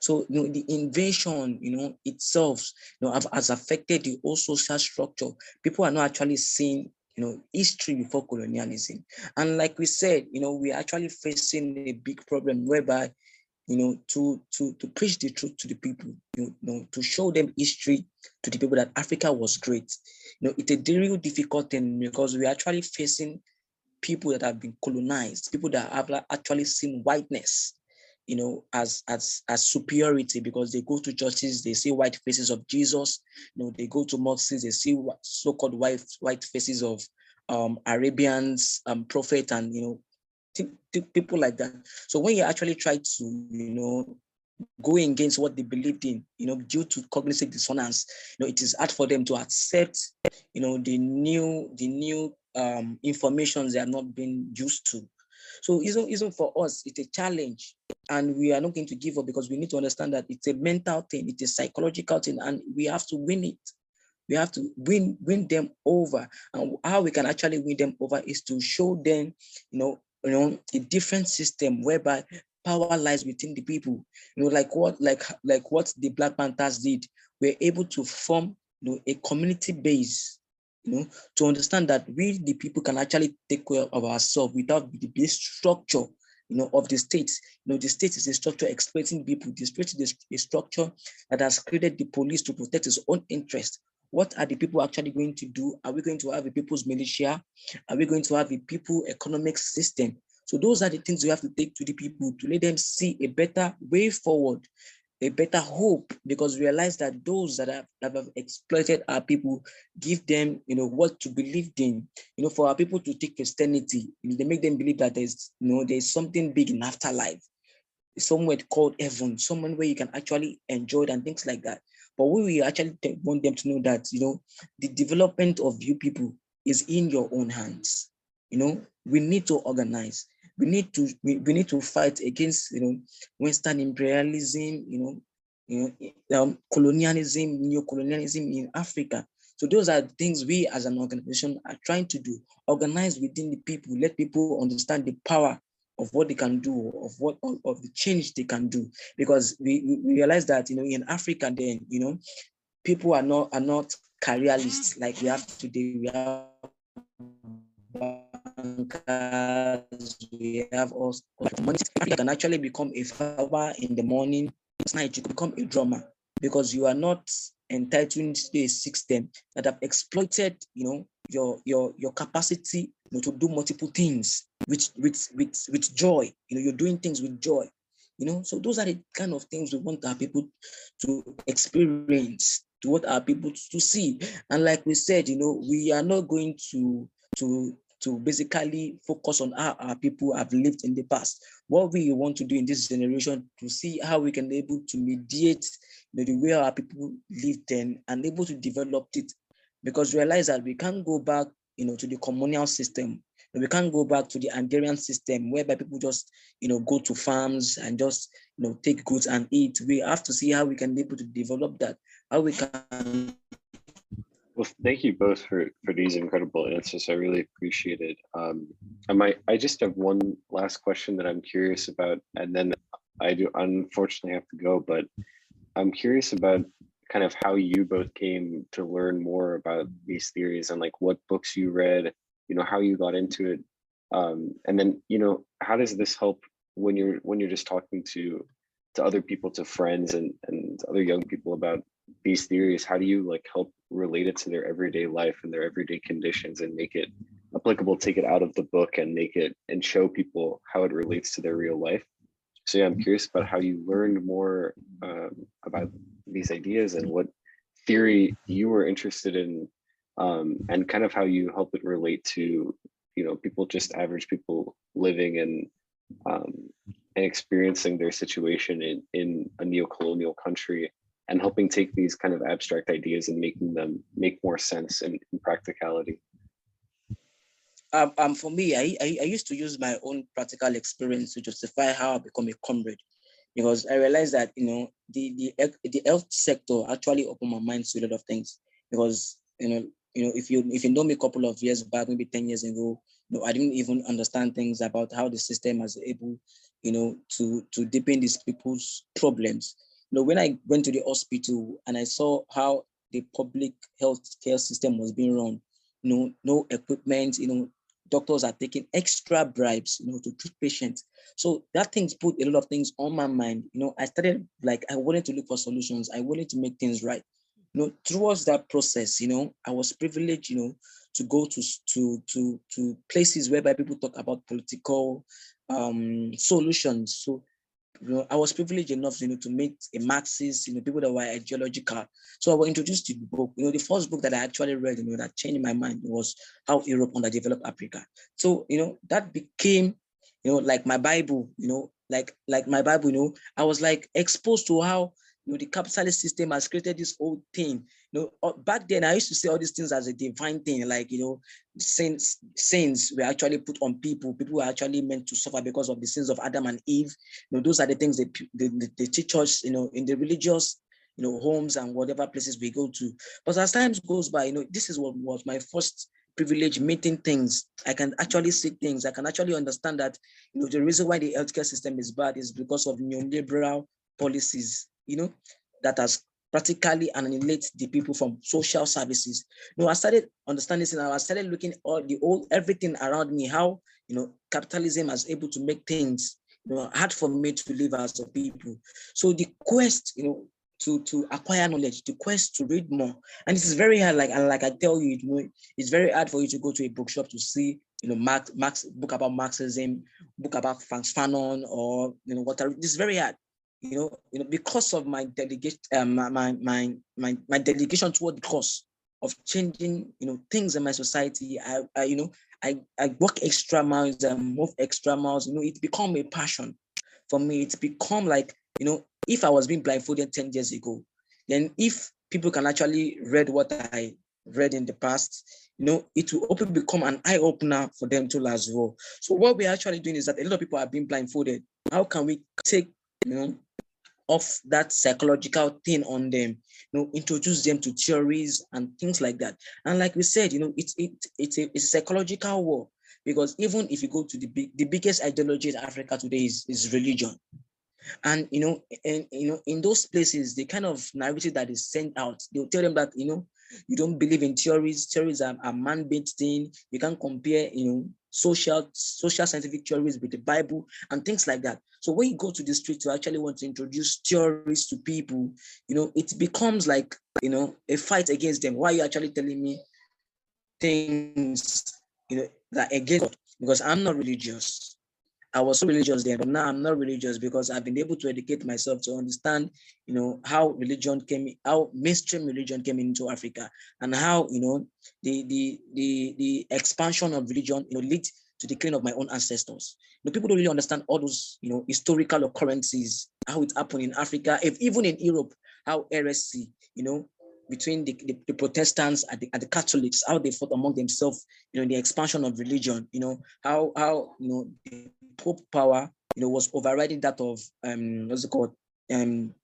So you know, the invention, you know, itself, you know, have, has affected the whole social structure. People are not actually seeing, you know, history before colonialism. And like we said, you know, we're actually facing a big problem whereby you know, to to to preach the truth to the people, you know, to show them history to the people that Africa was great. You know, it's a real difficult thing because we're actually facing people that have been colonized, people that have actually seen whiteness, you know, as as as superiority because they go to churches, they see white faces of Jesus, you know, they go to mosques, they see so-called white white faces of um Arabians, um prophet, and you know, people like that. So when you actually try to, you know, go against what they believed in, you know, due to cognitive dissonance, you know, it is hard for them to accept, you know, the new, the new um, information they are not being used to. So even, even for us, it's a challenge and we are not going to give up because we need to understand that it's a mental thing, it's a psychological thing, and we have to win it. We have to win, win them over. And how we can actually win them over is to show them, you know, you know, a different system whereby power lies within the people. You know, like what, like, like what the Black Panthers did. We're able to form you know, a community base, you know, to understand that we, the people, can actually take care of ourselves without the structure, you know, of the state. You know, the state is a structure exploiting people. The state is a structure that has created the police to protect its own interest. What are the people actually going to do? Are we going to have a people's militia? Are we going to have a people economic system? So those are the things we have to take to the people to let them see a better way forward, a better hope, because realize that those that have, that have exploited our people, give them, you know, what to believe in, you know, for our people to take Christianity, they make them believe that there's, you know, there's something big in afterlife, somewhere called heaven, somewhere where you can actually enjoy it and things like that. But we actually want them to know that, you know, the development of you people is in your own hands. You know, we need to organize we need to we, we need to fight against you know Western imperialism, you know, you know, um, colonialism, neo-colonialism in Africa. So those are things we as an organization are trying to do. Organize within the people, let people understand the power of what they can do, of what of the change they can do. Because we, we realize that you know in Africa, then you know, people are not are not careerists like we have today. We have bankers, we have money. You can actually become a farmer in the morning, it's night you can become a drummer because you are not entitled to a system that have exploited, you know, your your your capacity you know, to do multiple things with with with with joy. You know, you're doing things with joy. You know, so those are the kind of things we want our people to experience, to what our people to see. And like we said, you know, we are not going to to to basically focus on how our people have lived in the past. What we want to do in this generation to see how we can able to mediate you know, the way our people lived then and able to develop it. Because realize that we can't go back you know, to the communal system. We can't go back to the agrarian system whereby people just, you know, go to farms and just, you know, take goods and eat. We have to see how we can be able to develop that, how we can well, thank you both for for these incredible answers. I really appreciate it. Um, I might I just have one last question that I'm curious about, and then I do unfortunately have to go. But I'm curious about kind of how you both came to learn more about these theories and like what books you read, you know, how you got into it, um, and then you know how does this help when you're when you're just talking to to other people, to friends and and other young people about these theories how do you like help relate it to their everyday life and their everyday conditions and make it applicable take it out of the book and make it and show people how it relates to their real life? So yeah i'm curious about how you learned more um, about these ideas and what theory you were interested in um, and kind of how you help it relate to you know people just average people living and um, and experiencing their situation in in a neo-colonial country and helping take these kind of abstract ideas and making them make more sense in, in practicality? Um, um, for me, I, I, I used to use my own practical experience to justify how I become a comrade, because I realized that you know the the the health sector actually opened my mind to a lot of things. Because you know you know if you if you know me a couple of years back, maybe ten years ago, you know I didn't even understand things about how the system was able, you know, to to deepen these people's problems you know, when I went to the hospital and I saw how the public health care system was being run, you know, no equipment, you know, doctors are taking extra bribes, you know, to treat patients. So that things put a lot of things on my mind. You know, I started like I wanted to look for solutions. I wanted to make things right. You know, towards that process, you know, I was privileged, you know, to go to to to to places whereby people talk about political um solutions. So you know, I was privileged enough, you know, to meet a Marxist, you know, people that were ideological. So I was introduced to the book. You know, the first book that I actually read, you know, that changed my mind was How Europe Underdeveloped Africa. So, you know, that became, you know, like my Bible, you know, like like my Bible, you know, I was like exposed to how you know the capitalist system has created this whole thing. You know, uh, back then I used to see all these things as a divine thing, like you know, sins sins were actually put on people. People were actually meant to suffer because of the sins of Adam and Eve. You know, those are the things they they, they teach us. You know, in the religious you know homes and whatever places we go to. But as time goes by, you know, this is what was my first privilege meeting things. I can actually see things. I can actually understand that you know the reason why the healthcare system is bad is because of neoliberal policies you know, that has practically annihilate the people from social services. You know, I started understanding this and I started looking all the old everything around me, how you know capitalism is able to make things you know hard for me to live as a people. So the quest, you know, to to acquire knowledge, the quest to read more, and this is very hard. Like and like I tell you, it's very hard for you to go to a bookshop to see you know Marx Marx book about Marxism, book about Frantz Fanon, or you know what. This is very hard you know, you know, because of my delegation, um, my, my, my, my, dedication toward the cause of changing, you know, things in my society, I, I you know, I, I work extra miles and move extra miles, you know, it become a passion for me. It's become like, you know, if I was being blindfolded 10 years ago, then if people can actually read what I read in the past, you know, it will open become an eye opener for them too as well. So what we're actually doing is that a lot of people are being blindfolded. How can we take, you know, of that psychological thing on them, you know, introduce them to theories and things like that. And like we said, you know, it's it, it's a, it's a psychological war because even if you go to the big, the biggest ideology in Africa today is, is religion. And you know, and you know, in those places, the kind of narrative that is sent out, they'll tell them that you know, you don't believe in theories. Theories are a man-made thing. You can't compare, you know, social social scientific theories with the Bible and things like that. So when you go to the street to actually want to introduce theories to people, you know, it becomes like you know a fight against them. Why are you actually telling me things you know that against God? Because I'm not religious. I was so religious then, but now I'm not religious because I've been able to educate myself to understand, you know, how religion came, how mainstream religion came into Africa, and how you know the the the the expansion of religion, you know, lead to the killing of my own ancestors. You know, people don't really understand all those, you know, historical occurrences, how it happened in Africa, if even in Europe, how heresy, you know, between the, the, the, Protestants and the, and the Catholics, how they fought among themselves, you know, the expansion of religion, you know, how how you know the Pope power, you know, was overriding that of um what's it called? Um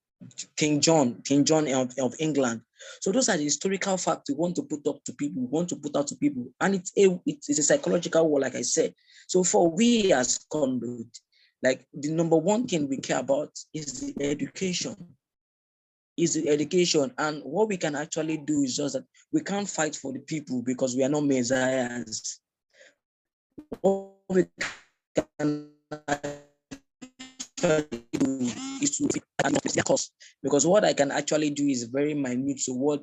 King John, King John of, of England. So those are the historical facts we want to put up to people, we want to put out to people. And it's a it's a psychological war, like I said. So for we as conduit, like the number one thing we care about is the education is the education. And what we can actually do is just that we can't fight for the people because we are not messiahs. What we can do is to cost because what I can actually do is very minute. So what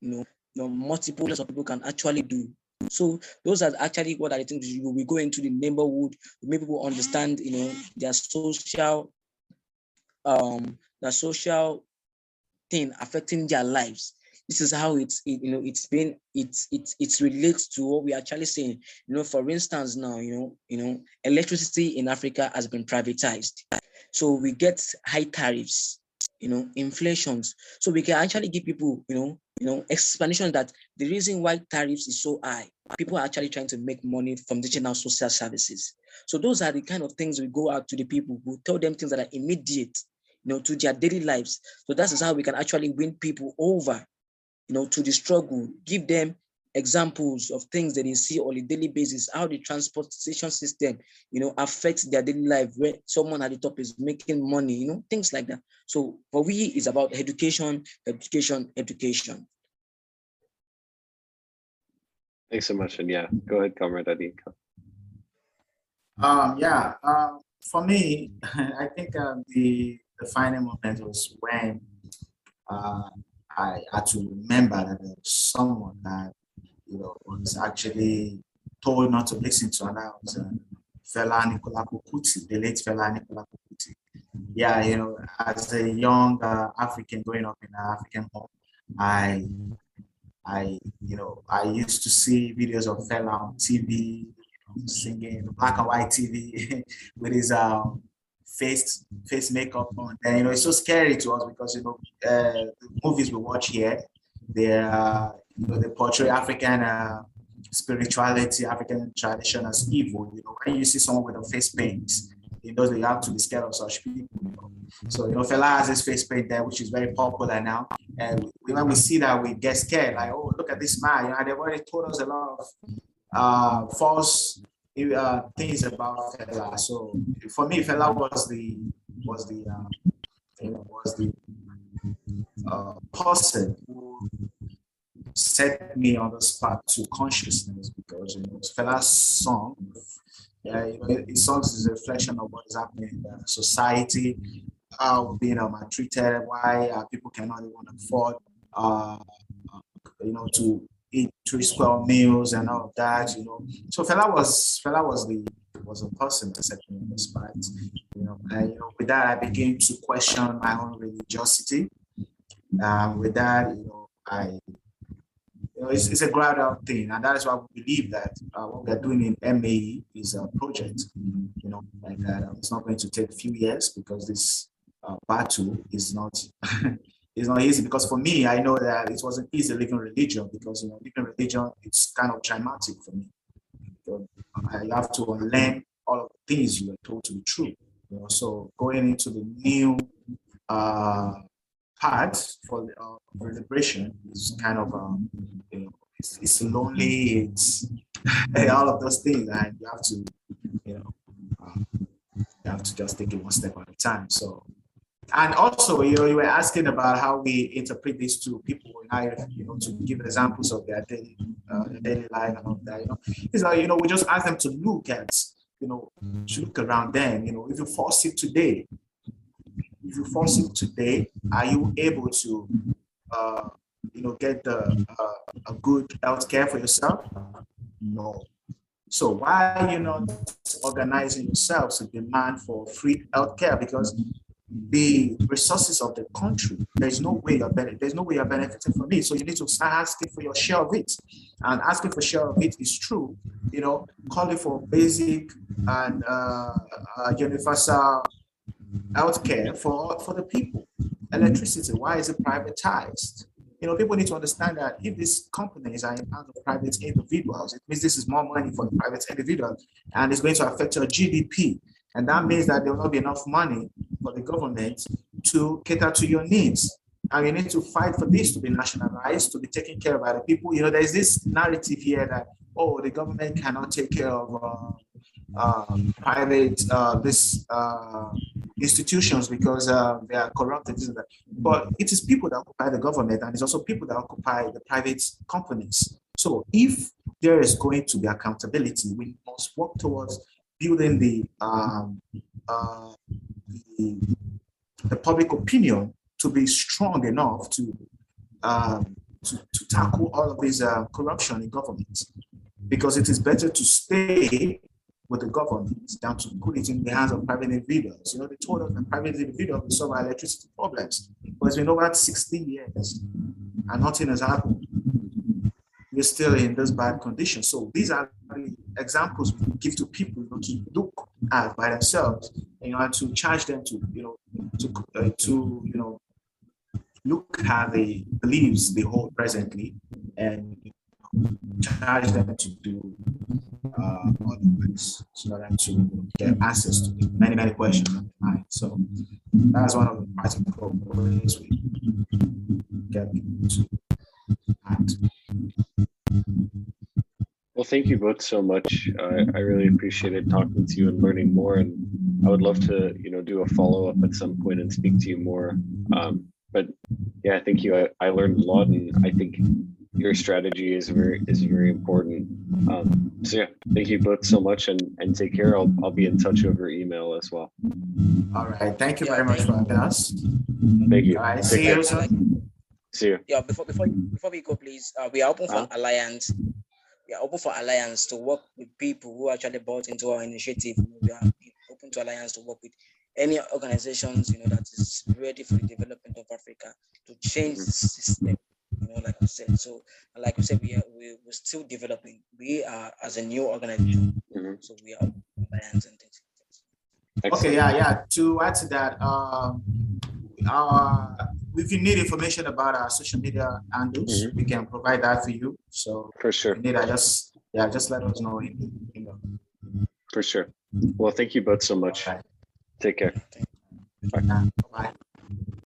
you know, you know, multiple of people can actually do. So those are actually what I think we go into the neighborhood, make people understand, you know, their social, um, their social thing affecting their lives this is how it's it, you know it's been it's it's it relates to what we are actually saying. You know for instance now you know you know electricity in africa has been privatized. So we get high tariffs you know inflations. So we can actually give people you know you know explanation that the reason why tariffs is so high people are actually trying to make money from digital social services. So those are the kind of things we go out to the people we tell them things that are immediate you know, to their daily lives. So that is how we can actually win people over, you know, to the struggle, give them examples of things that they see on a daily basis, how the transportation system, you know, affects their daily life, where someone at the top is making money, you know, things like that. So for we is about education, education, education. Thanks so much. And yeah, go ahead, Comrade Adeyinka. Um, yeah, um, for me, [LAUGHS] I think um, the defining moment was when uh, I had to remember that there was someone that you know was actually told not to listen to, and that was uh, Fela Anikulapo Kuti, the late Fela Anikulapo Kuti. Yeah, you know, as a young uh, African growing up in an African home, I, I, you know, I used to see videos of Fela on TV, singing black and white TV [LAUGHS] with his um, face face makeup on. And you know, it's so scary to us because you know uh, the movies we watch here, they uh, you know they portray African uh, spirituality, African tradition as evil. You know, when you see someone with a face paint, you know you have to be scared of such people. You know? So you know, Fela has his face paint there, which is very popular now. And when we see that, we get scared. Like, oh, look at this man. You know, they've already told us a lot of uh, false uh, things about Fela. So for me, Fela was the was the uh, you know, was the uh, person who set me on the spot to consciousness because you know Fela's song, yeah, you know, his songs is a reflection of what is happening in the society, how being um, treated, why uh, people cannot even afford, uh, you know, to eat three square meals and all of that, you know. So Fela was Fela was the was a person that set me on the spot. You know, and you know, with that I began to question my own religiosity. Um, with that, you know, I you know, it's, it's a gradual thing, and that is why we believe that uh, what we're doing in MAE is a project. You know, like that. It's not going to take a few years because this uh, battle is not [LAUGHS] it's not easy because for me, I know that it wasn't easy living religion because you know living religion it's kind of traumatic for me. So I have to unlearn all of the things you were told to be true. You know, so going into the new uh, part for the uh, celebration is kind of um, you know it's, it's lonely, it's [LAUGHS] all of those things, and you have to you know uh, you have to just take it one step at a time. So and also, you know, you were asking about how we interpret this to people in higher, you know, to give examples of their daily, uh, daily life and all that. You know, it's like you know, we just ask them to look at, you know, to look around them. You know, if you fall sick today, if you fall sick today, are you able to, uh, you know, get the, uh, a good health care for yourself? No. So why are you not organizing yourselves to demand for free health care? Because the resources of the country, there's no way you're there's no way you're benefiting from it. So you need to start asking for your share of it. And asking for share of it is true, you know, calling for basic and uh, uh, universal healthcare for, for the people. Electricity, why is it privatized? You know, people need to understand that if these companies are in hands of private individuals, it means this is more money for private individual and it's going to affect your GDP. And that means that there will not be enough money for the government to cater to your needs. And we need to fight for this to be nationalized, to be taken care of by the people. You know, there's this narrative here that, oh, the government cannot take care of uh, uh, private uh, this uh, institutions because uh, they are corrupted. But it is people that occupy the government, and it's also people that occupy the private companies. So if there is going to be accountability, we must work towards building the, um, uh, the, the public opinion to be strong enough to um, to, to, tackle all of this uh, corruption in government because it is better to stay with the government than to put it in the hands of private individuals. You know, they told us that private individuals will solve our electricity problems, but it's been over 60 years and nothing has happened we're still in this bad condition. So these are the examples we give to people to look at by themselves, you know, and to charge them to, you know, to, uh, to you know, look at the beliefs they hold presently and charge them to do uh, otherwise so that to get access to many, many questions on mind. So that's one of the practical ways we get to act. Well, thank you both so much. Uh, I really appreciated talking to you and learning more. And I would love to, you know, do a follow up at some point and speak to you more. Um, but yeah, thank you. I, I learned a lot, and I think your strategy is very is very important. Um, so yeah, thank you both so much, and and take care. I'll I'll be in touch over email as well. All right. Thank you Yeah, very much thank for having us. Thank you. All right. Take See care. you soon. See you. Yeah, before before before we go, please, uh, we are open for Huh? alliance. We are open for alliance to work with people who actually bought into our initiative. We are open to alliance to work with any organizations you know that is ready for the development of Africa to change the system. You know, like I said. So, like we said, we are we, we're still developing. We are as a new organization, Mhm. so we are open to alliance and things. Excellent. Okay, yeah, yeah. To add to that, um, our, if you need information about our social media handles, Mhm. we can provide that for you. So For sure. need, I just, yeah, just let us know. in the. For sure. Well, thank you both so much. Okay. Take care. Uh, Bye.